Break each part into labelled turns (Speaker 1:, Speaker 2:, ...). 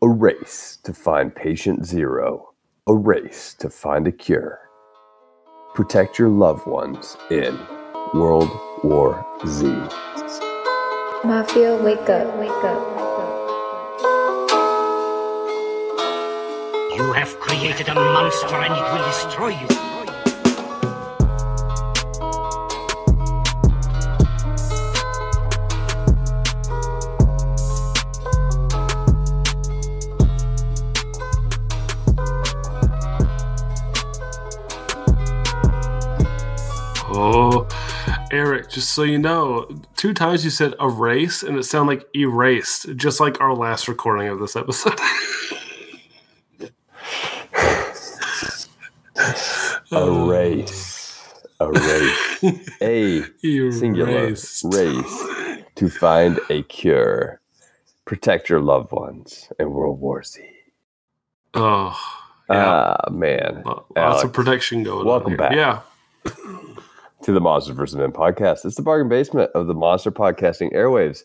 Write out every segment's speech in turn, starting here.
Speaker 1: A race to find patient zero. A race to find a cure. Protect your loved ones in World War Z.
Speaker 2: Mafia, wake up, wake up.
Speaker 3: You have created a monster and it will destroy you.
Speaker 4: Just so you know, two times you said erase and it sounded like erased, just like our last recording of this episode.
Speaker 1: A race. A race. A singular race to find a cure. Protect your loved ones in World War Z.
Speaker 4: Oh, yeah.
Speaker 1: Ah, man.
Speaker 4: Lo- Lots
Speaker 1: Alex,
Speaker 4: of protection going
Speaker 1: welcome
Speaker 4: on. here.
Speaker 1: back.
Speaker 4: Yeah.
Speaker 1: To the Monsters vs. Men podcast. It's the bargain basement of the monster podcasting airwaves,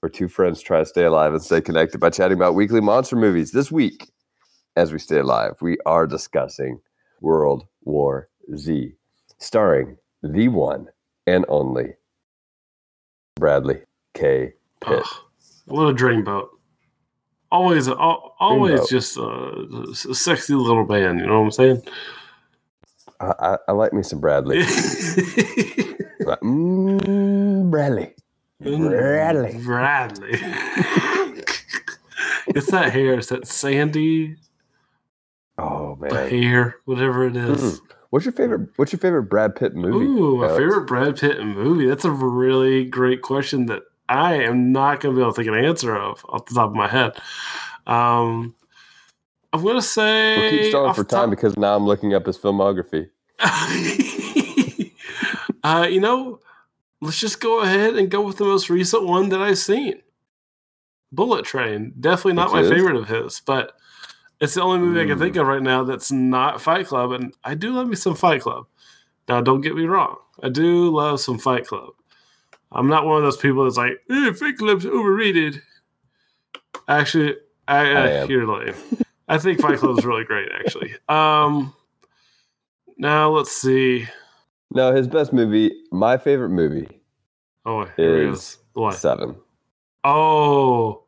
Speaker 1: where two friends try to stay alive and stay connected by chatting about weekly monster movies. This week, as we stay alive, we are discussing World War Z, starring the one and only Bradley K. Pitt.
Speaker 4: A dreamboat. Always, al- always
Speaker 1: Dreamboat.
Speaker 4: just a, a sexy little band. You know what I'm saying?
Speaker 1: I, I, like me some Bradley. Mm, Bradley. Bradley.
Speaker 4: Bradley. it's that hair. It's that sandy
Speaker 1: Oh man.
Speaker 4: hair, whatever it is.
Speaker 1: Mm. What's your favorite? What's your favorite Brad Pitt movie?
Speaker 4: Ooh, my favorite Brad Pitt movie. That's a really great question that I am not going to be able to think an answer of off the top of my head. Um, I'm going to say.
Speaker 1: We'll keep stalling for
Speaker 4: top-
Speaker 1: time because now I'm looking up his filmography.
Speaker 4: uh, you know, let's just go ahead and go with the most recent one that I've seen. Bullet Train. Definitely not
Speaker 1: Which
Speaker 4: my
Speaker 1: is?
Speaker 4: favorite of his, but it's the only movie I can
Speaker 1: Hmm.
Speaker 4: think of right now that's not Fight Club, and I do love me some Fight Club. Now, don't get me wrong, I do love some Fight Club. I'm not one of those people that's like, eh, Fight Club's overrated. Actually, I,
Speaker 1: I am.
Speaker 4: here lame. I think Fight Club is really great, actually. Um, now let's see.
Speaker 1: No, his best movie, my favorite movie,
Speaker 4: Oh, here he
Speaker 1: Is.
Speaker 4: What?
Speaker 1: Seven.
Speaker 4: Oh,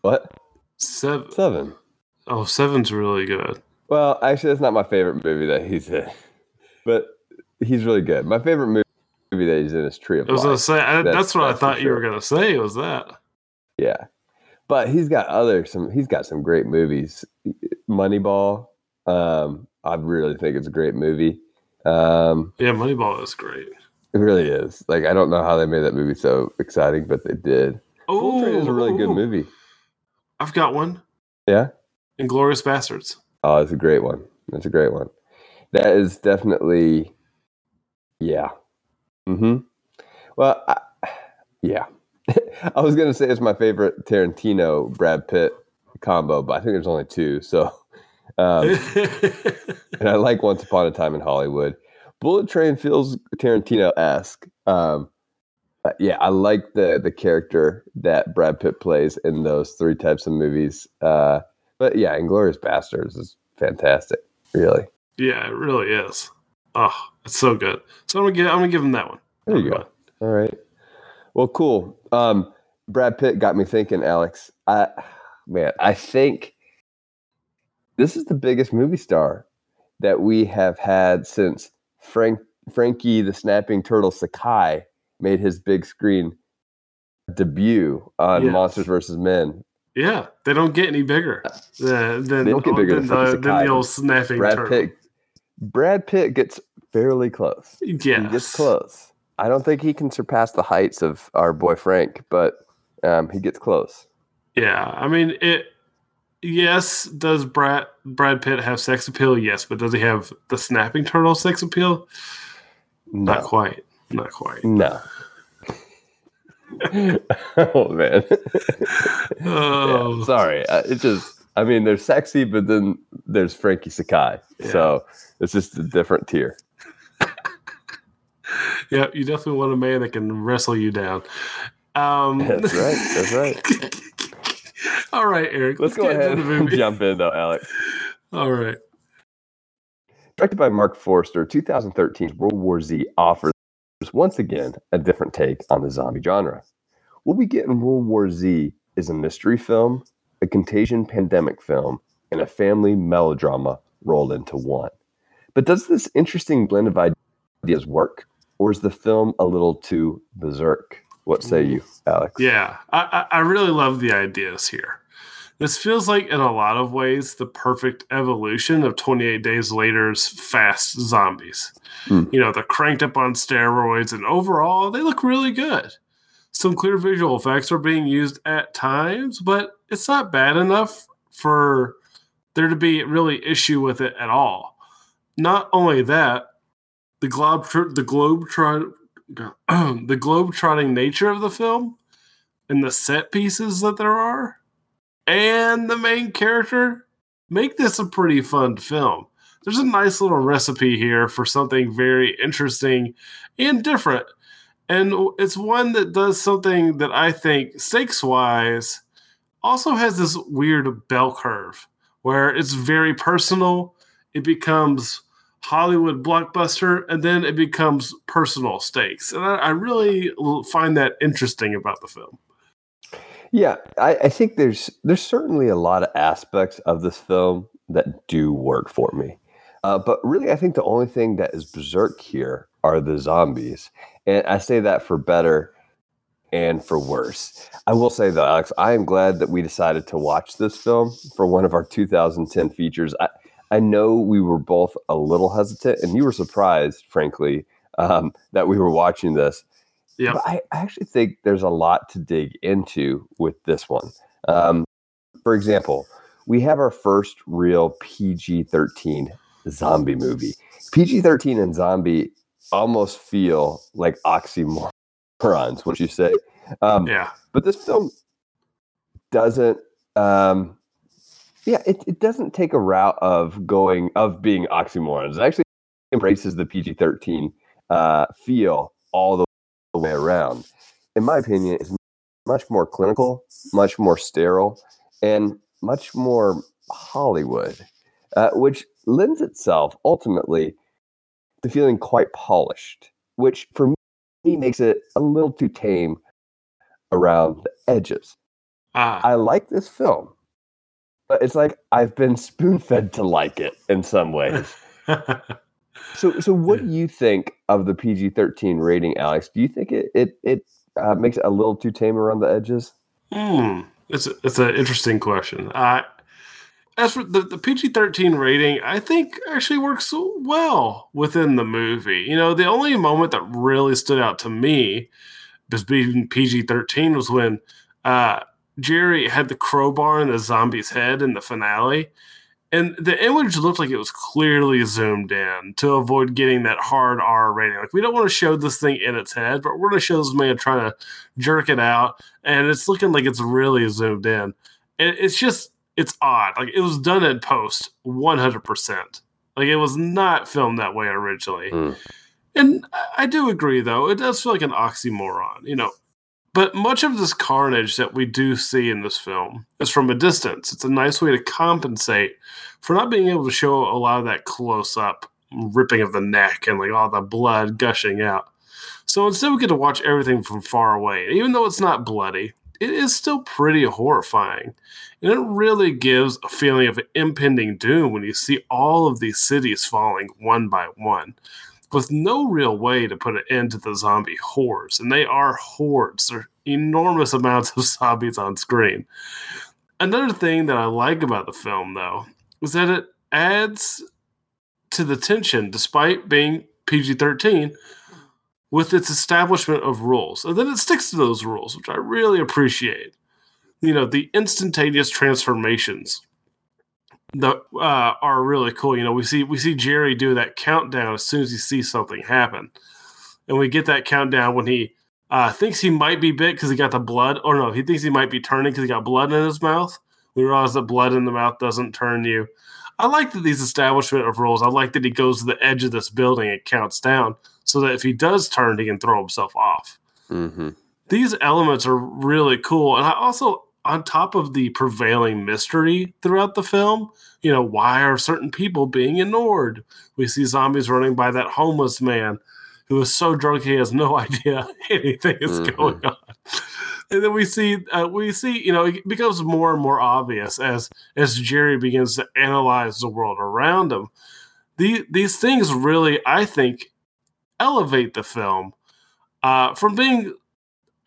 Speaker 1: What?
Speaker 4: seven.
Speaker 1: Seven.
Speaker 4: Oh, seven's really good.
Speaker 1: Well, actually, that's not my favorite movie that he's in, but he's really good. My favorite movie, movie that he's in is Tree of
Speaker 4: I was gonna say I,
Speaker 1: That's-
Speaker 4: that's, what
Speaker 1: that's
Speaker 4: I thought you were gonna say. Was that?
Speaker 1: Yeah, but he's got other some. He's got some great movies. Moneyball. Um, I really think it's a great movie. Um,
Speaker 4: Yeah, Moneyball is great.
Speaker 1: it really is. Like I don't know how they made that movie so exciting, but they did.
Speaker 4: Oh,
Speaker 1: Train is a really good movie.
Speaker 4: I've got one.
Speaker 1: Yeah.
Speaker 4: Inglourious Basterds.
Speaker 1: Oh, it's a great one. That's a great one. That is definitely, yeah. Hmm. Well, I, yeah. I was gonna say it's my favorite Tarantino Brad Pitt combo, but I think there's only two. So, um, and I like Once Upon a Time in Hollywood. Bullet Train feels Tarantino esque. Um, yeah, I like the the character that Brad Pitt plays in those three types of movies. Uh, but yeah, Inglourious Basterds is fantastic. Really,
Speaker 4: yeah, it really is. Oh, it's so good. So I'm gonna give I'm gonna give him that one.
Speaker 1: there you go. All right. Well, cool. Um, Brad Pitt got me thinking, Alex. I, man, I think this is the biggest movie star that we have had since Frank Frankie the Snapping Turtle Sakai made his big screen debut on
Speaker 4: Yes.
Speaker 1: Monsters vs. Men.
Speaker 4: Yeah, they don't get any bigger than than,
Speaker 1: They don't get bigger
Speaker 4: than,
Speaker 1: than
Speaker 4: the, than the old snapping
Speaker 1: Brad
Speaker 4: turtle.
Speaker 1: Pitt. Brad Pitt gets fairly close. He gets close. I don't think he can surpass the heights of our boy Frank, but um, he gets close.
Speaker 4: Yeah, I mean it. Yes, does Brad Brad Pitt have sex appeal? Yes, but does he have the snapping turtle sex appeal?
Speaker 1: No.
Speaker 4: Not quite. Not quite.
Speaker 1: No. oh man.
Speaker 4: Oh,
Speaker 1: Yeah, sorry. It just I mean they're sexy, but then there's Frankie Sakai. So it's just a different tier.
Speaker 4: Yeah, you definitely want a man that can wrestle you down. Um,
Speaker 1: That's right. That's right.
Speaker 4: All right, Eric.
Speaker 1: Let's, go ahead
Speaker 4: the
Speaker 1: and
Speaker 4: movie.
Speaker 1: jump in, though, Alex.
Speaker 4: All right.
Speaker 1: Directed by Marc Forster, 2013's World War Z offers once again a different take on the zombie genre. What we get in World War Z is a mystery film, a contagion pandemic film, and a family melodrama rolled into one. But does this interesting blend of ideas work, or is the film a little too berserk? What say you, Alex?
Speaker 4: Yeah, I, I really love the ideas here. This feels like, in a lot of ways, the perfect evolution of 28 Days Later's fast zombies.
Speaker 1: Hmm.
Speaker 4: You know, they're cranked up on steroids, and overall, they look really good. Some clear visual effects are being used at times, but it's not bad enough for there to be really issue with it at all. Not only that, the globe the globe the globe trotting nature of the film and the set pieces that there are and the main character make this a pretty fun film. There's a nice little recipe here for something very interesting and different. And it's one that does something that I think, stakes wise, also has this weird bell curve where it's very personal. It becomes Hollywood blockbuster, and then it becomes personal stakes. And I, I really find that interesting about the film.
Speaker 1: Yeah, I, I think there's there's certainly a lot of aspects of this film that do work for me. Uh, but really, I think the only thing that is berserk here are the zombies. And I say that for better and for worse. I will say, though, Alex, I am glad that we decided to watch this film for one of our 2010 features. I, I know we were both a little hesitant, and you were surprised, frankly, um, that we were watching this. But I I actually think there's a lot to dig into with this one. Um, for example, we have our first real PG 13 zombie movie. PG 13 and zombie almost feel like oxymorons, would you say? Um,
Speaker 4: Yeah.
Speaker 1: but this film doesn't um yeah it, it doesn't take a route of going of being oxymorons. It actually embraces the pg-13 uh feel all the way around. In my opinion it's much more clinical much more sterile and much more hollywood uh, which lends itself ultimately to feeling quite polished which for me makes it a little too tame around the edges.
Speaker 4: Ah,
Speaker 1: I like this film, it's like I've been spoon fed to like it in some ways. So, so what do you think of the PG thirteen rating, Alex? Do you think it it it uh, makes it a little too tame around the edges?
Speaker 4: Hmm. It's a, it's an interesting question. Uh, as for the, the PG thirteen rating, I think actually works well within the movie. You know, the only moment that really stood out to me as being PG thirteen was when uh, Jerry had the crowbar in the zombie's head in the finale. And the image looked like it was clearly zoomed in to avoid getting that hard R rating. Like we don't want to show this thing in its head, but we're going to show this man trying to jerk it out, and it's looking like it's really zoomed in. And it's just it's odd. Like it was done in post, one hundred percent. Like it was not filmed that way originally.
Speaker 1: Mm.
Speaker 4: And I- I do agree, though it does feel like an oxymoron, you know. But much of this carnage that we do see in this film is from a distance. It's a nice way to compensate for not being able to show a lot of that close up ripping of the neck and like all the blood gushing out. So instead, we get to watch everything from far away. Even though it's not bloody, it is still pretty horrifying. And it really gives a feeling of impending doom when you see all of these cities falling one by one with no real way to put an end to the zombie hordes. And they are hordes, they're enormous amounts of zombies on screen. Another thing that I like about the film, though, is that it adds to the tension despite being PG 13 with its establishment of rules. And then it sticks to those rules, which I really appreciate. You know, the instantaneous transformations that uh, are really cool. You know, we see we see Jerry do that countdown as soon as he sees something happen, and we get that countdown when he uh, thinks he might be bit because he got the blood, or no, he thinks he might be turning because he got blood in his mouth. We realize that blood in the mouth doesn't turn you. I like that these establishment of rules. I like that he goes to the edge of this building and counts down, so that if he does turn, he can throw himself off
Speaker 1: Mm-hmm.
Speaker 4: these elements are really cool and i also on top of the prevailing mystery throughout the film, you know, why are certain people being ignored? We see zombies running by that homeless man who is so drunk he has no idea anything is
Speaker 1: Mhm.
Speaker 4: going on. And then we see, uh, we see, you know, it becomes more and more obvious as as Jerry begins to analyze the world around him. The, these things really, I think, elevate the film uh, from being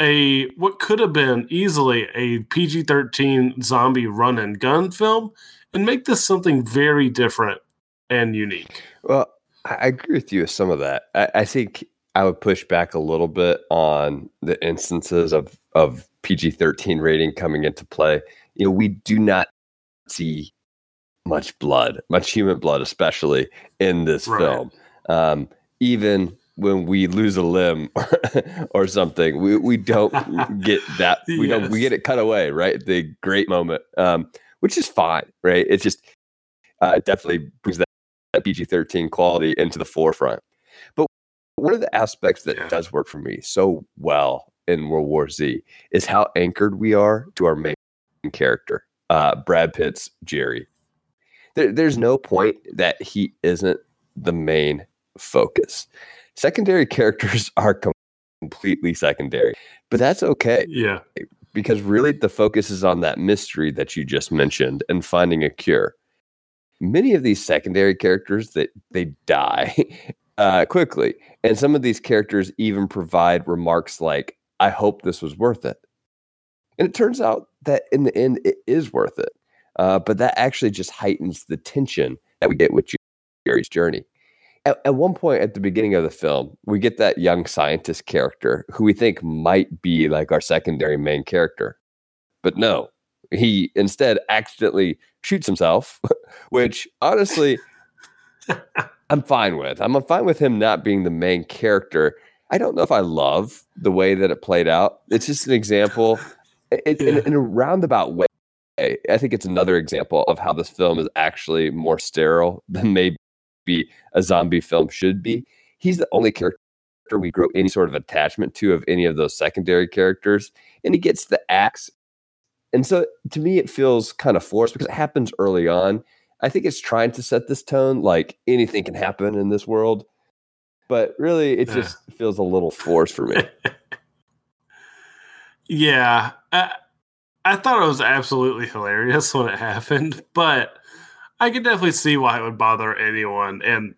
Speaker 4: a what could have been easily a PG thirteen zombie run and gun film, and make this something very different and unique.
Speaker 1: Well, I agree with you with some of that. I, I think I would push back a little bit on the instances of of PG thirteen rating coming into play. You know, we do not see much blood, much human blood, especially in this
Speaker 4: Right.
Speaker 1: film. Um, even when we lose a limb or something, we, we don't get that. We don't. We get it cut away, right? The great moment, um, which is fine, right? It's just uh, it definitely brings that, that PG thirteen quality into the forefront. But one of the aspects that
Speaker 4: Yeah.
Speaker 1: does work for me so well in World War Z is how anchored we are to our main character, uh, Brad Pitt's Jerry. There, there's no point that he isn't the main focus. Secondary characters are com- completely secondary, but that's okay
Speaker 4: Yeah,
Speaker 1: because really the focus is on that mystery that you just mentioned and finding a cure. Many of these secondary characters that they die uh, quickly, and some of these characters even provide remarks like, "I hope this was worth it," and it turns out that in the end it is worth it. Uh, but that actually just heightens the tension that we get with Jerry's journey. At, at one point at the beginning of the film, we get that young scientist character who we think might be like our secondary main character. But no, he instead accidentally shoots himself, which honestly, I'm fine with. I'm fine with him not being the main character. I don't know if I love the way that it played out. It's just an example it, in, in a roundabout way. I think it's another example of how this film is actually more sterile than maybe a zombie film should be. He's the only character we grow any sort of attachment to of any of those secondary characters, and he gets the axe. And so to me, it feels kind of forced because it happens early on. I think it's trying to set this tone like anything can happen in this world, but really it just feels a little forced for me.
Speaker 4: yeah. I, I thought it was absolutely hilarious when it happened, but I can definitely see why it would bother anyone, and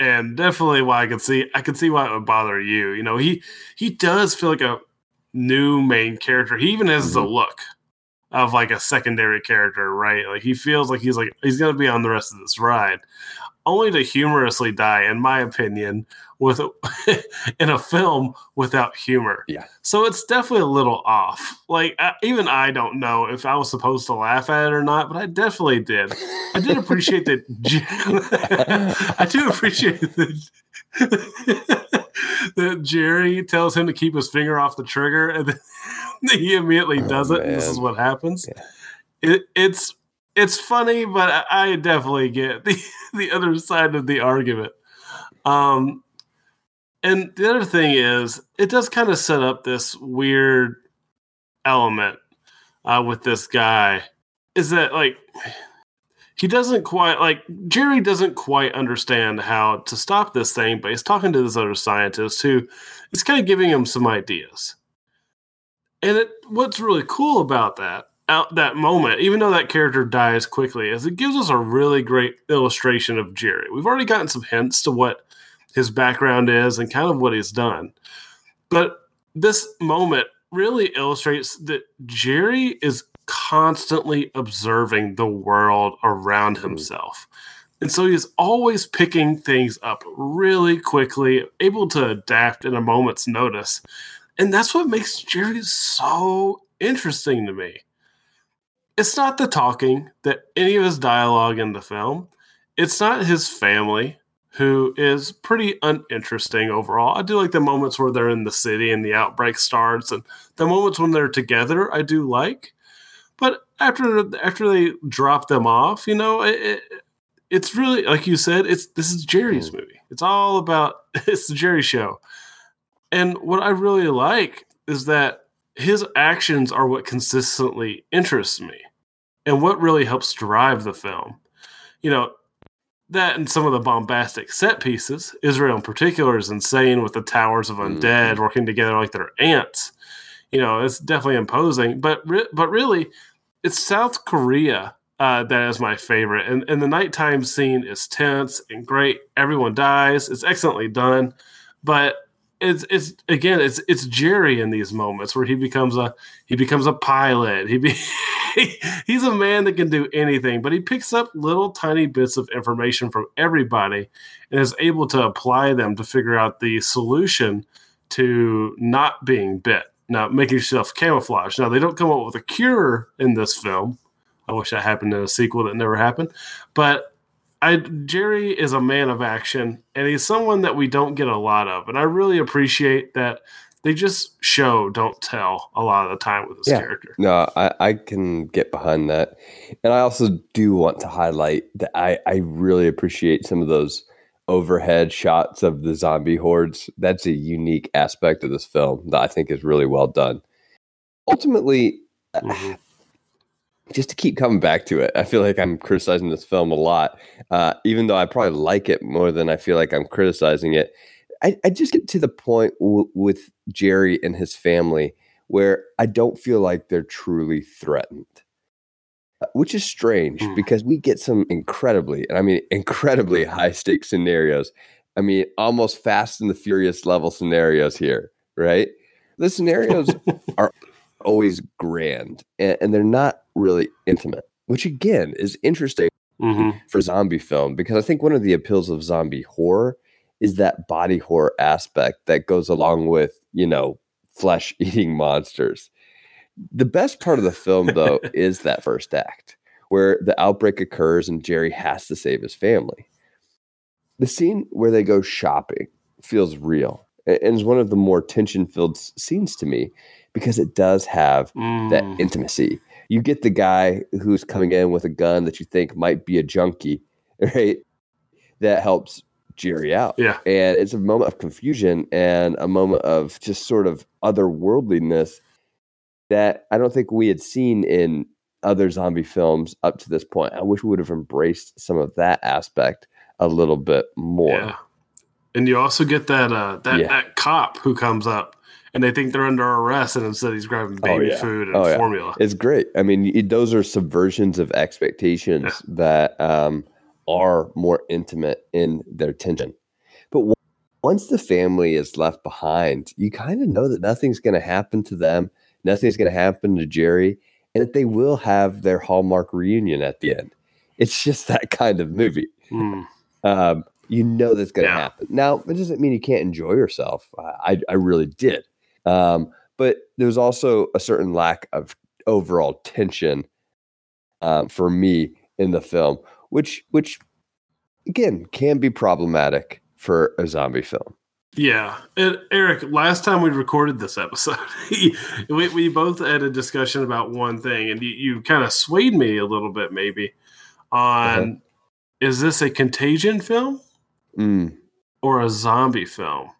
Speaker 4: and definitely why I could see I could see why it would bother you. You know, he he does feel like a new main character. He even has the
Speaker 1: Mhm.
Speaker 4: look of like a secondary character, right? Like he feels like he's like he's gonna be on the rest of this ride, only to humorously die, in my opinion, with in a film without humor.
Speaker 1: Yeah.
Speaker 4: So it's definitely a little off. Like I, even I don't know if I was supposed to laugh at it or not, but I definitely did. I did appreciate that. I do appreciate that. that Jerry tells him to keep his finger off the trigger, and then he immediately
Speaker 1: Oh,
Speaker 4: does it. And this is what happens.
Speaker 1: Yeah.
Speaker 4: It, it's it's funny, but I, definitely get the the other side of the argument. Um, and the other thing is, it does kind of set up this weird element uh, with this guy. Is that like he doesn't quite like Jerry doesn't quite understand how to stop this thing, but he's talking to this other scientist who is kind of giving him some ideas. And it, what's really cool about that out that moment, even though that character dies quickly, is it gives us a really great illustration of Jerry. We've already gotten some hints to what his background is and kind of what he's done. But this moment really illustrates that Jerry is constantly observing the world around mm-hmm. himself. And so he's always picking things up really quickly, able to adapt in a moment's notice. And that's what makes Jerry so interesting to me. It's not the talking that any of his dialogue in the film, it's not his family, who is pretty uninteresting overall. I do like the moments where they're in the city and the outbreak starts, and the moments when they're together, I do like. But after after they drop them off, you know, it, it, it's really like you said. It's this is Jerry's hmm. movie. It's all about it's the Jerry show. And what I really like is that his actions are what consistently interests me and what really helps drive the film. You know, that and some of the bombastic set pieces, Israel in particular is insane with the towers of undead
Speaker 1: Mhm.
Speaker 4: working together like they're ants. You know, it's definitely imposing, but re- but really, it's South Korea uh, that is my favorite. And and the nighttime scene is tense and great. Everyone dies. It's excellently done, but it's it's again it's it's Jerry in these moments where he becomes a he becomes a pilot. He be he's a man that can do anything, but he picks up little tiny bits of information from everybody and is able to apply them to figure out the solution to not being bit. Now, making yourself camouflage. Now, they don't come up with a cure in this film. I wish that happened in a sequel that never happened. But I Jerry is a man of action, and he's someone that we don't get a lot of. And I really appreciate that they just show, don't tell a lot of the time with this
Speaker 1: Yeah.
Speaker 4: character.
Speaker 1: No, I, I can get behind that. And I also do want to highlight that I, I really appreciate some of those overhead shots of the zombie hordes. That's a unique aspect of this film that I think is really well done. Ultimately,
Speaker 4: Mhm.
Speaker 1: Just to keep coming back to it, I feel like I'm criticizing this film a lot, uh, even though I probably like it more than I feel like I'm criticizing it. I, I just get to the point w- with Jerry and his family where I don't feel like they're truly threatened, uh, which is strange
Speaker 4: Hmm.
Speaker 1: because we get some incredibly, and I mean, incredibly high stakes scenarios. I mean, almost fast and the furious level scenarios here, right? The scenarios are always grand and, and they're not really intimate, which again is interesting
Speaker 4: Mhm.
Speaker 1: for zombie film because I think one of the appeals of zombie horror is that body horror aspect that goes along with, you know, flesh eating monsters. The best part of the film, though, is that first act where the outbreak occurs and Jerry has to save his family. The scene where they go shopping feels real and and is one of the more tension filled scenes to me because it does have that
Speaker 4: Mm.
Speaker 1: intimacy. You get the guy who's coming in with a gun that you think might be a junkie, right? That helps Jerry out.
Speaker 4: Yeah.
Speaker 1: And it's a moment of confusion and a moment of just sort of otherworldliness that I don't think we had seen in other zombie films up to this point. I wish we would have embraced some of that aspect a little bit more.
Speaker 4: Yeah. And you also get that uh that,
Speaker 1: Yeah.
Speaker 4: that cop who comes up and they think they're under arrest and instead he's grabbing
Speaker 1: Oh,
Speaker 4: baby
Speaker 1: yeah.
Speaker 4: food and
Speaker 1: Oh, yeah.
Speaker 4: formula.
Speaker 1: It's great. I mean, it, those are subversions of expectations that um, are more intimate in their tension. But w- once the family is left behind, you kind of know that nothing's going to happen to them, nothing's going to happen to Jerry, and that they will have their Hallmark reunion at the end. It's just that kind of movie.
Speaker 4: Mm.
Speaker 1: Um, you know that's going to
Speaker 4: Yeah.
Speaker 1: happen. Now, it doesn't mean you can't enjoy yourself. I, I really did. Um, but there was also a certain lack of overall tension um, for me in the film, which, which again can be problematic for a zombie film.
Speaker 4: Yeah. And Eric, last time we recorded this episode, we, we both had a discussion about one thing and you, you kind of swayed me a little bit maybe on
Speaker 1: Uh-huh.
Speaker 4: is this a contagion film
Speaker 1: Mm,
Speaker 4: or a zombie film?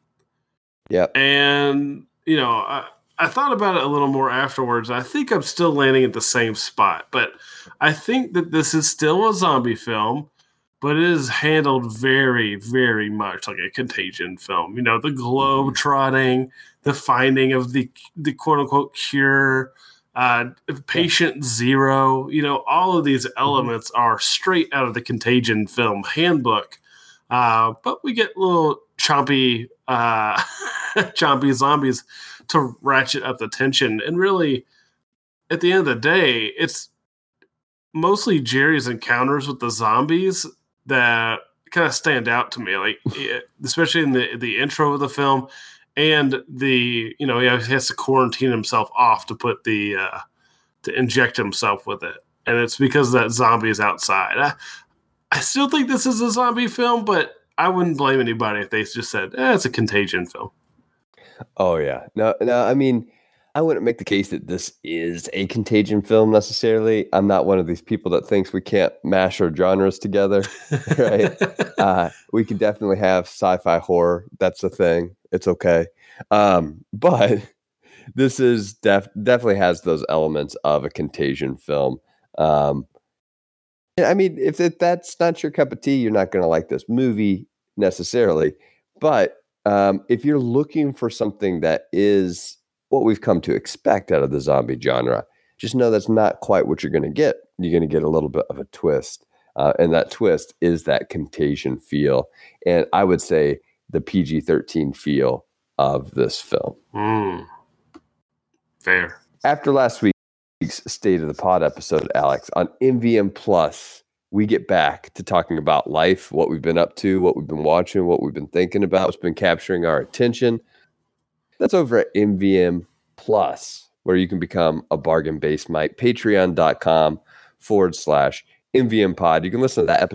Speaker 1: yep.
Speaker 4: And, you know, I, I thought about it a little more afterwards. I think I'm still landing at the same spot, but I think that this is still a zombie film, but it is handled very, very much like a contagion film. You know, the globe trotting, the finding of the the quote unquote cure, uh, patient zero. You know, all of these elements are straight out of the contagion film handbook. Uh, but we get little chompy, uh, chompy zombies to ratchet up the tension. And really, at the end of the day, it's mostly Jerry's encounters with the zombies that kind of stand out to me. Like, especially in the the intro of the film, and the you know he has to quarantine himself off to put the uh, to inject himself with it, and it's because that zombie is outside. I, I still think this is a zombie film, but I wouldn't blame anybody if they just said eh, it's a contagion film.
Speaker 1: Oh yeah. No, no. I mean, I wouldn't make the case that this is a contagion film necessarily. I'm not one of these people that thinks we can't mash our genres together. Right. uh, we can definitely have sci-fi horror. That's the thing. It's okay. Um, but this is def- definitely has those elements of a contagion film. Um, I mean, if that's not your cup of tea, you're not going to like this movie necessarily. But um, if you're looking for something that is what we've come to expect out of the zombie genre, just know that's not quite what you're going to get. You're going to get a little bit of a twist. Uh, and that twist is that contagion feel. And I would say the PG 13 feel of this film.
Speaker 4: Mm. Fair.
Speaker 1: After last week's State of the Pod episode, Alex, on MVM Plus, we get back to talking about life, what we've been up to, what we've been watching, what we've been thinking about, what's been capturing our attention. That's over at MVM Plus, where you can become a bargain based mite. Patreon.com forward slash MVM Pod. You can listen to that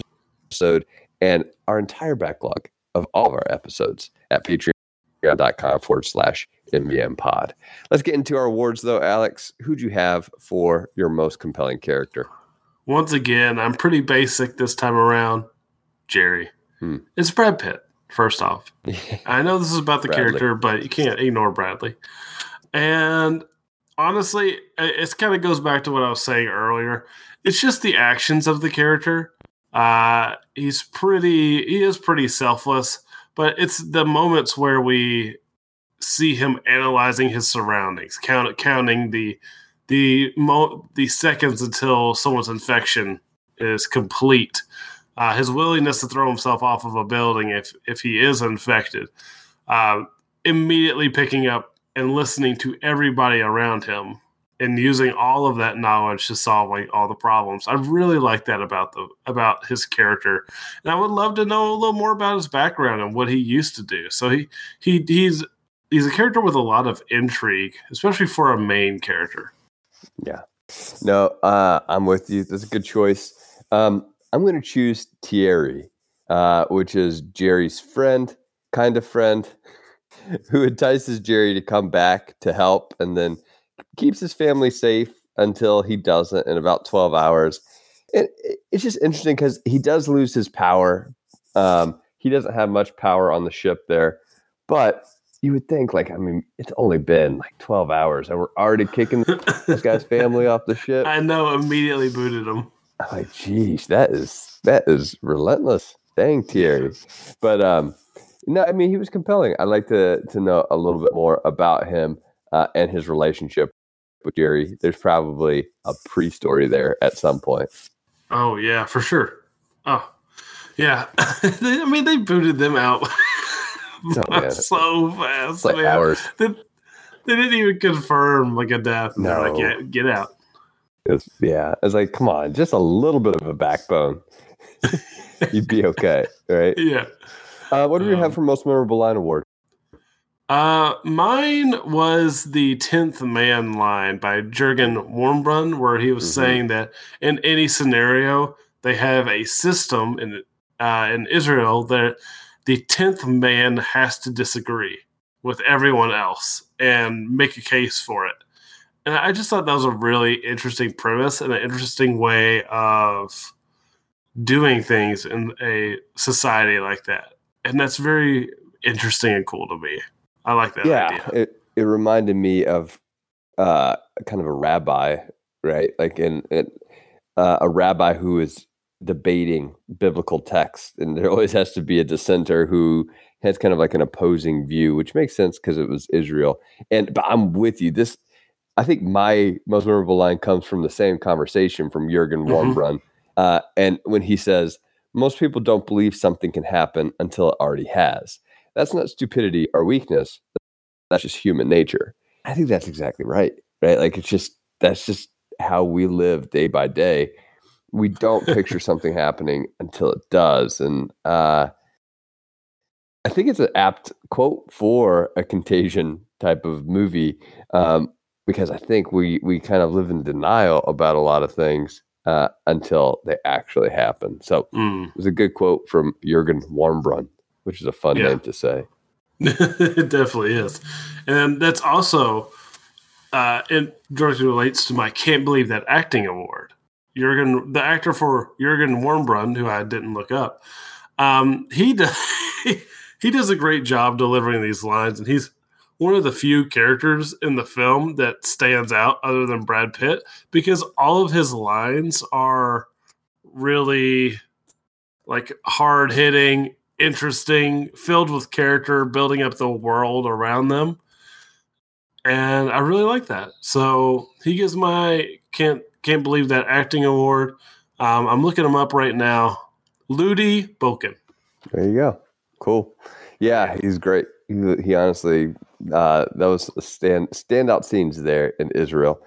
Speaker 1: episode and our entire backlog of all of our episodes at patreon.com forward slash MVM Pod. Let's get into our awards, though, Alex. Who'd you have for your most compelling character?
Speaker 4: Once again, I'm pretty basic this time around. Jerry.
Speaker 1: Hmm.
Speaker 4: It's Brad Pitt, first off. I know this is about the
Speaker 1: Bradley.
Speaker 4: character, but you can't ignore Bradley. And honestly, it kind of goes back to what I was saying earlier. It's just the actions of the character. Uh, he's pretty, he is pretty selfless, but it's the moments where we see him analyzing his surroundings, count, counting the the mo- the seconds until someone's infection is complete. Uh, his willingness to throw himself off of a building if if he is infected, uh, immediately picking up and listening to everybody around him and using all of that knowledge to solve like all the problems. I really like that about the about his character, and I would love to know a little more about his background and what he used to do. So he he he's he's a character with a lot of intrigue, especially for a main character.
Speaker 1: Yeah. No, uh, I'm with you. That's a good choice. Um, I'm going to choose Thierry, uh, which is Jerry's friend, kind of friend, who entices Jerry to come back to help and then keeps his family safe until he doesn't in about 12 hours. And it's just interesting because he does lose his power. Um, he doesn't have much power on the ship there, but you would think like I mean it's only been like 12 hours and we're already kicking this guy's family off the ship.
Speaker 4: I know, immediately booted him.
Speaker 1: I'm like, geez, that is that is relentless. Dang Thierry. But um no, I mean he was compelling. I'd like to to know a little bit more about him uh, and his relationship with Jerry. There's probably a pre-story there at some point.
Speaker 4: Oh yeah, for sure. Oh yeah, I mean they booted them out
Speaker 1: Oh,
Speaker 4: so fast.
Speaker 1: It's like
Speaker 4: man.
Speaker 1: hours.
Speaker 4: They, they didn't even confirm like a death. They're like,
Speaker 1: No.
Speaker 4: yeah, get out.
Speaker 1: It's, yeah, it's like, come on, just a little bit of a backbone. You'd be okay, right?
Speaker 4: Yeah.
Speaker 1: Uh, what do we
Speaker 4: Um,
Speaker 1: have for most memorable line award?
Speaker 4: Uh, mine was the tenth man line by Jurgen Warmbrunn, where he was
Speaker 1: Mhm.
Speaker 4: saying that in any scenario they have a system in uh, in Israel that the tenth man has to disagree with everyone else and make a case for it. And I just thought that was a really interesting premise and an interesting way of doing things in a society like that. And that's very interesting and cool to me. I like that
Speaker 1: yeah,
Speaker 4: idea.
Speaker 1: it it reminded me of uh, kind of a rabbi, right? Like in, in uh, a rabbi who is debating biblical text, and there always has to be a dissenter who has kind of like an opposing view, which makes sense because it was Israel. And but I'm with you. This, I think, my most memorable line comes from the same conversation from Jurgen
Speaker 4: Mhm.
Speaker 1: Warmbrunn, uh, and when he says, "Most people don't believe something can happen until it already has." That's not stupidity or weakness. That's just human nature. I think that's exactly right. Right? Like it's just that's just how we live day by day. We don't picture something happening until it does. And uh I think it's an apt quote for a contagion type of movie. Um, because I think we we kind of live in denial about a lot of things uh, until they actually happen. So
Speaker 4: Mm.
Speaker 1: it was a good quote from Jurgen Warmbrunn, which is a fun
Speaker 4: Yeah.
Speaker 1: name to say.
Speaker 4: it definitely is. And that's also uh it directly relates to my can't believe that acting award. Jurgen the actor for Jurgen Warmbrunn, who I didn't look up, um, he does he does a great job delivering these lines and he's one of the few characters in the film that stands out other than Brad Pitt because all of his lines are really like hard hitting, interesting, filled with character, building up the world around them. And I really like that. So he gives my can't can't believe that acting award. Um, I'm looking him up right now. Ludi Boeken.
Speaker 1: There you go. Cool. Yeah, he's great. He, he honestly, uh, that was stand standout scenes there in Israel.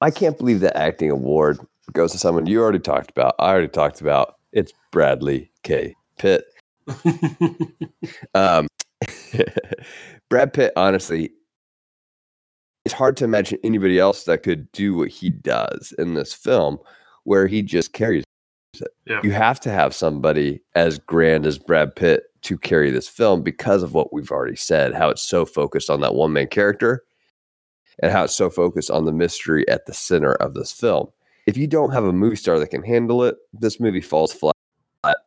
Speaker 1: I can't believe that acting award goes to someone you already talked about. I already talked about. It's Bradley K. Pitt. um, Brad Pitt, honestly, it's hard to imagine anybody else that could do what he does in this film, where he just carries it.
Speaker 4: Yeah.
Speaker 1: You have to have somebody as grand as Brad Pitt to carry this film because of what we've already said, how it's so focused on that one main character and how it's so focused on the mystery at the center of this film. If you don't have a movie star that can handle it, this movie falls flat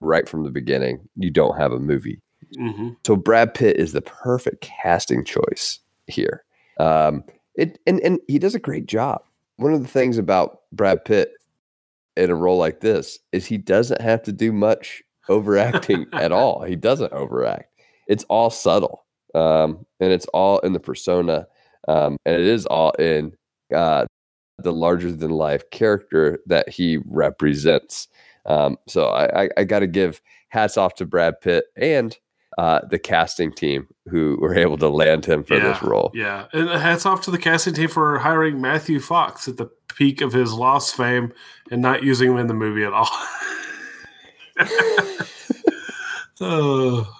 Speaker 1: right from the beginning. You don't have a movie.
Speaker 4: hmm
Speaker 1: So Brad Pitt is the perfect casting choice here. Um, it and and he does a great job. One of the things about Brad Pitt in a role like this is he doesn't have to do much overacting at all. He doesn't overact. It's all subtle, um, and it's all in the persona, um, and it is all in uh, the larger than life character that he represents. Um, so I, I, I got to give hats off to Brad Pitt and uh, the casting team who were able to land him for this role.
Speaker 4: Yeah. And hats off to the casting team for hiring Matthew Fox at the peak of his lost fame and not using him in the movie at all. oh,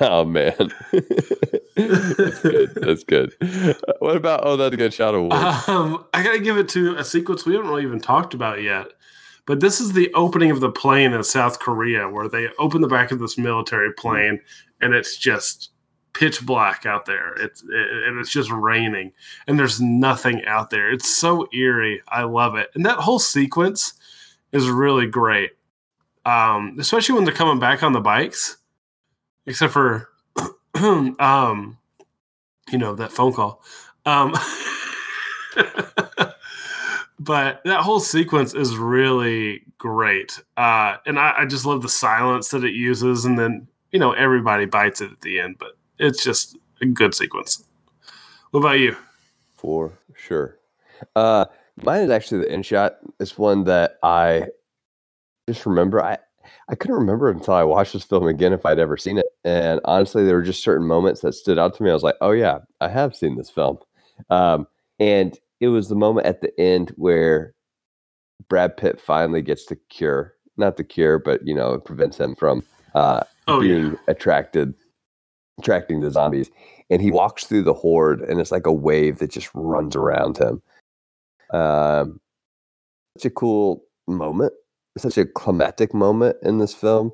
Speaker 1: oh man, that's good. That's good. What about? Oh, that's a good shot award.
Speaker 4: um, I got to give it to a sequence we haven't really even talked about yet. But this is the opening of the plane in South Korea where they open the back of this military plane and it's just pitch black out there. It's it, and it's just raining and there's nothing out there. It's so eerie. I love it. And that whole sequence is really great. Um, especially when they're coming back on the bikes. Except for um you know that phone call. Um but that whole sequence is really great. Uh, and I, I just love the silence that it uses. And then, you know, everybody bites it at the end, but it's just a good sequence. What about you?
Speaker 1: for sure. Uh, mine is actually the end shot. It's one that I just remember. I I couldn't remember until I watched this film again if I'd ever seen it. And honestly, there were just certain moments that stood out to me. I was like, oh yeah, I have seen this film. Um, and it was the moment at the end where Brad Pitt finally gets the cure. Not the cure, but you know, it prevents him from uh,
Speaker 4: Oh,
Speaker 1: being
Speaker 4: yeah.
Speaker 1: attracted attracting the zombies and he walks through the horde and it's like a wave that just runs around him um such a cool moment such a climactic moment in this film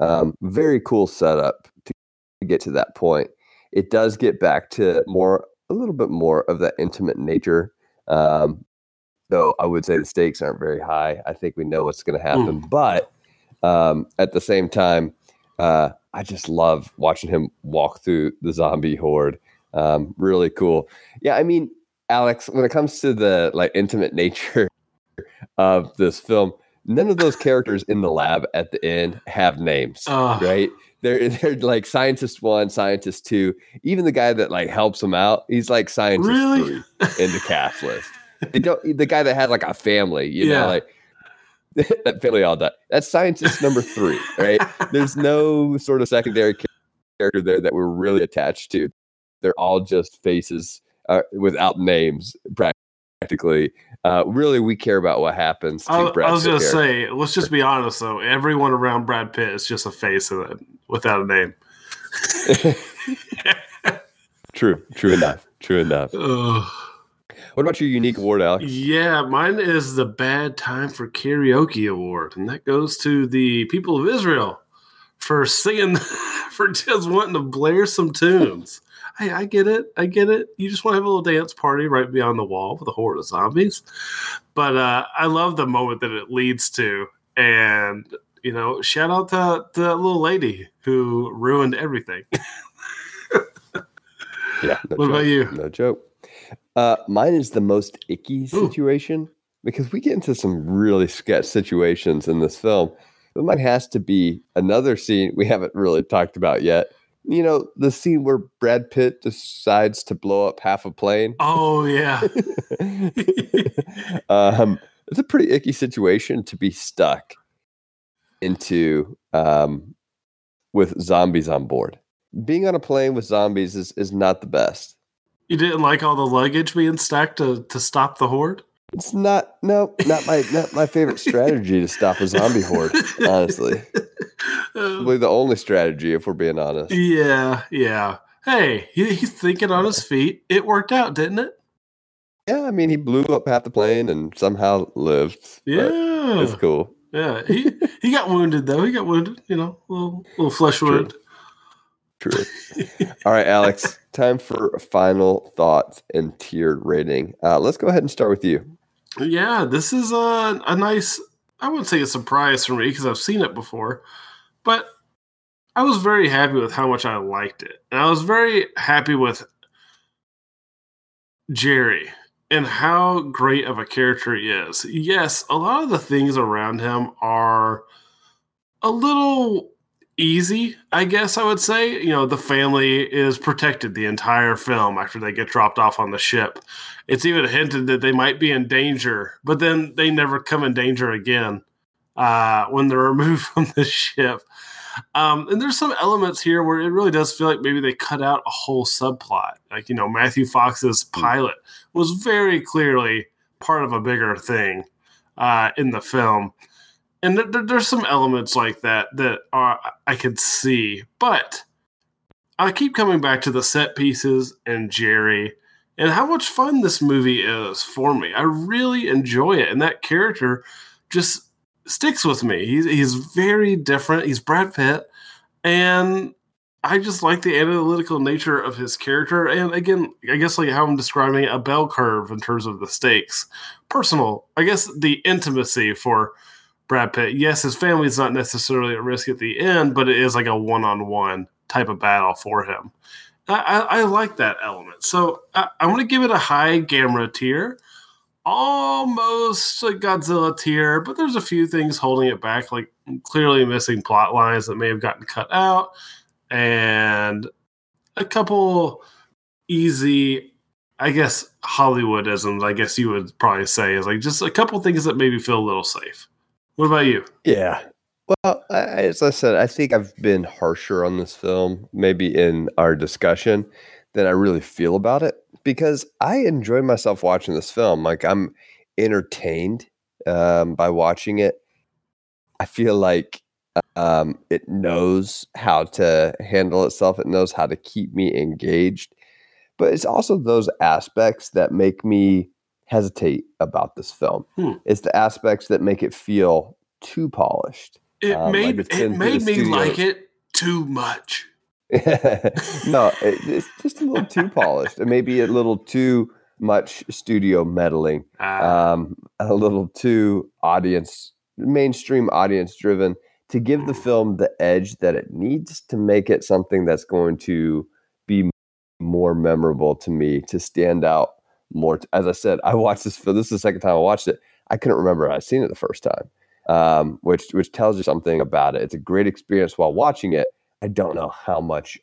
Speaker 1: um very cool setup to, to get to that point it does get back to more a little bit more of that intimate nature um though i would say the stakes aren't very high i think we know what's going to happen but um at the same time uh, I just love watching him walk through the zombie horde. Um, really cool. Yeah, I mean, Alex, when it comes to the like intimate nature of this film, none of those characters in the lab at the end have names, right? They're they're like scientist one, scientist two. Even the guy that like helps him out, he's like scientist
Speaker 4: Really?
Speaker 1: three in the cast list. They don't. The guy that had like a family, you
Speaker 4: Yeah.
Speaker 1: know, like that family all died. That's scientist number three, right? There's no sort of secondary character there that we're really attached to. They're all just faces uh, without names, practically. Uh, really, we care about what happens to
Speaker 4: I, I was going to say, let's just be honest, though. Everyone around Brad Pitt is just a face without a name.
Speaker 1: True, true enough, true enough.
Speaker 4: Ugh.
Speaker 1: What about your unique award, Alex?
Speaker 4: Yeah, mine is the Bad Time for Karaoke Award, and that goes to the people of Israel for singing, for just wanting to blare some tunes. Hey, I get it. I get it. You just want to have a little dance party right beyond the wall with a horde of zombies. But uh, I love the moment that it leads to. And, you know, shout out to, to that little lady who ruined everything.
Speaker 1: Yeah. No
Speaker 4: What about
Speaker 1: joke.
Speaker 4: you?
Speaker 1: No joke. Uh, mine is the most icky
Speaker 4: Ooh.
Speaker 1: situation because we get into some really sketch situations in this film. But mine has to be another scene we haven't really talked about yet. You know, the scene where Brad Pitt decides to blow up half a plane.
Speaker 4: Oh yeah.
Speaker 1: um, it's a pretty icky situation to be stuck into um, with zombies on board. Being on a plane with zombies is, is not the best.
Speaker 4: You didn't like all the luggage being stacked to, to stop the horde?
Speaker 1: It's not no, not my not my favorite strategy to stop a zombie horde. Honestly, probably the only strategy if we're being honest.
Speaker 4: yeah, yeah. Hey, he, he's thinking on his feet. It worked out, didn't it?
Speaker 1: Yeah, I mean he blew up half the plane and somehow lived.
Speaker 4: Yeah.
Speaker 1: it's cool.
Speaker 4: Yeah. He he got wounded though. He got wounded, you know, little little flesh
Speaker 1: True.
Speaker 4: wound.
Speaker 1: True. All right, Alex. Time for final thoughts and tiered rating. Uh, let's go ahead and start with you.
Speaker 4: Yeah, this is a a nice. I wouldn't say a surprise for me because I've seen it before, but I was very happy with how much I liked it, and I was very happy with Jerry and how great of a character he is. Yes, a lot of the things around him are a little easy, I guess I would say. You know, the family is protected the entire film after they get dropped off on the ship. It's even hinted that they might be in danger, but then they never come in danger again uh, when they're removed from the ship. Um, and there's some elements here where it really does feel like maybe they cut out a whole subplot. Like, you know, Matthew Fox's pilot was very clearly part of a bigger thing uh, in the film. And there- there's some elements like that that are, I could see. But I keep coming back to the set pieces and Jerry and how much fun this movie is for me. I really enjoy it. And that character just sticks with me. He's he's very different. He's Brad Pitt, and I just like the analytical nature of his character. And again, I guess like how I'm describing a bell curve in terms of the stakes, personal. I guess the intimacy for Brad Pitt. Yes, his family's not necessarily at risk at the end, but it is like a one-on-one type of battle for him. I, I, like that element. So I, I'm going to give it a high Gamera tier almost a Godzilla tier, but there's a few things holding it back, like clearly missing plot lines that may have gotten cut out, and a couple easy, I guess, Hollywoodisms. I guess you would probably say is like just a couple things that maybe feel a little safe. What about you?
Speaker 1: Yeah. Well, I, as I said, I think I've been harsher on this film, maybe in our discussion, than I really feel about it because I enjoy myself watching this film. Like I'm entertained um, by watching it. I feel like um, it knows how to handle itself. It knows how to keep me engaged. But it's also those aspects that make me hesitate about this film.
Speaker 4: Hmm.
Speaker 1: It's the aspects that make it feel too polished.
Speaker 4: It
Speaker 1: Um,
Speaker 4: made
Speaker 1: it's
Speaker 4: it made me like it too much.
Speaker 1: no, it, it's just a little too polished, and maybe a little too much studio meddling,
Speaker 4: Ah,
Speaker 1: um, a little too audience, mainstream audience driven to give the film the edge that it needs to make it something that's going to be more memorable to me, to stand out more. As I said, I watched this film. This is the second time I watched it. I couldn't remember I'd seen it the first time, um, which which tells you something about it. It's a great experience while watching it. I don't know how much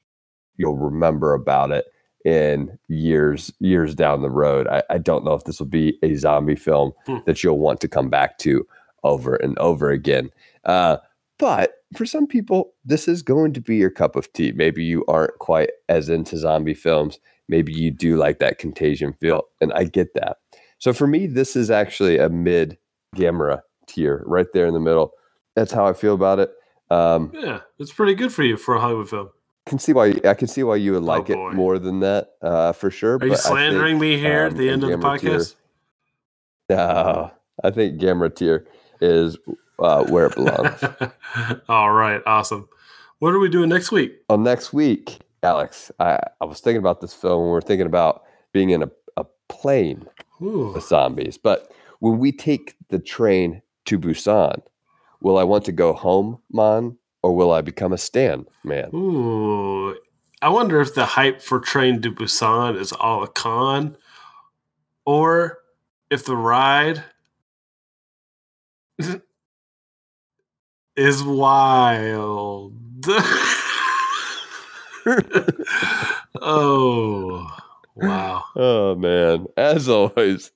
Speaker 1: you'll remember about it in years years down the road. I, I don't know if this will be a zombie film
Speaker 4: Hmm.
Speaker 1: that you'll want to come back to over and over again. Uh, but for some people, this is going to be your cup of tea. Maybe you aren't quite as into zombie films. Maybe you do like that contagion feel, and I get that. So for me, this is actually a mid Gamera tier, right there in the middle. That's how I feel about it. Um,
Speaker 4: yeah, it's pretty good for you for a Hollywood film.
Speaker 1: can see why I can see why you would like it
Speaker 4: Oh, boy.
Speaker 1: more than that, uh, for sure.
Speaker 4: Are you
Speaker 1: I think-
Speaker 4: slandering me here
Speaker 1: um,
Speaker 4: at the end of the
Speaker 1: tier-
Speaker 4: podcast?
Speaker 1: No, I think Gamera tier is uh, where it belongs.
Speaker 4: All right, awesome. What are we doing next week?
Speaker 1: well, next week, Alex, I, I was thinking about this film when we are thinking about being in a, a plane
Speaker 4: Ooh.
Speaker 1: with zombies. But when we take the train to Busan, will I want to go home, man, or will I become a Stan man?
Speaker 4: Ooh. I wonder if the hype for Train to Busan is all a con, or if the ride is wild. oh, wow.
Speaker 1: Oh man. As always,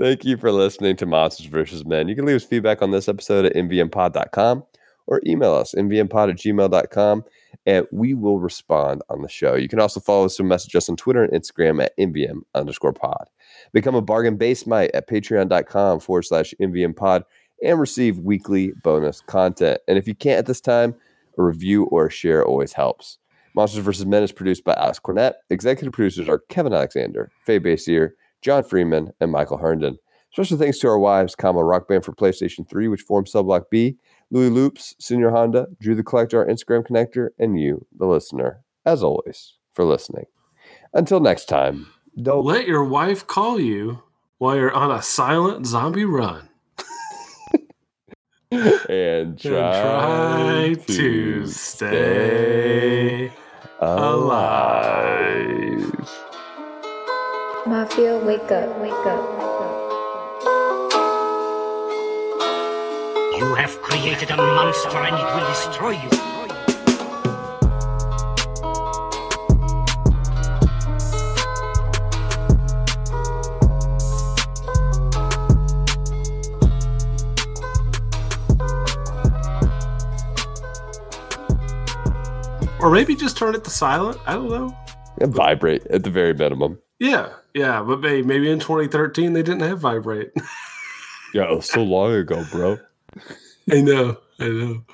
Speaker 1: thank you for listening to Monsters vs. Men. You can leave us feedback on this episode at mvmpod.com or email us mvmpod at gmail.com and we will respond on the show. You can also follow us and message us on Twitter and Instagram at mvm underscore pod. Become a bargain base mite at patreon.com forward slash mvm pod and receive weekly bonus content. And if you can't at this time, a review or a share always helps. Monsters vs. Men is produced by Alex Cornett. Executive producers are Kevin Alexander, Faye Basier, John Freeman, and Michael Herndon. Special thanks to our wives, Kama Rock Band for PlayStation 3, which forms Cell Block B, Louis Loops, Senior Honda, Drew the Collector, our Instagram connector, and you, the listener, as always, for listening. Until next time, don't
Speaker 4: Let your wife call you while you're on a silent zombie run.
Speaker 1: and try,
Speaker 4: and try to stay alive.
Speaker 2: Mafia, wake up, wake up.
Speaker 3: You have created a monster and it will destroy you.
Speaker 4: Or maybe just turn it to silent. I don't know.
Speaker 1: and vibrate at the very minimum.
Speaker 4: Yeah, yeah, but maybe, maybe in 2013 they didn't have vibrate.
Speaker 1: Yeah, it was so long ago, bro.
Speaker 4: I know, I know.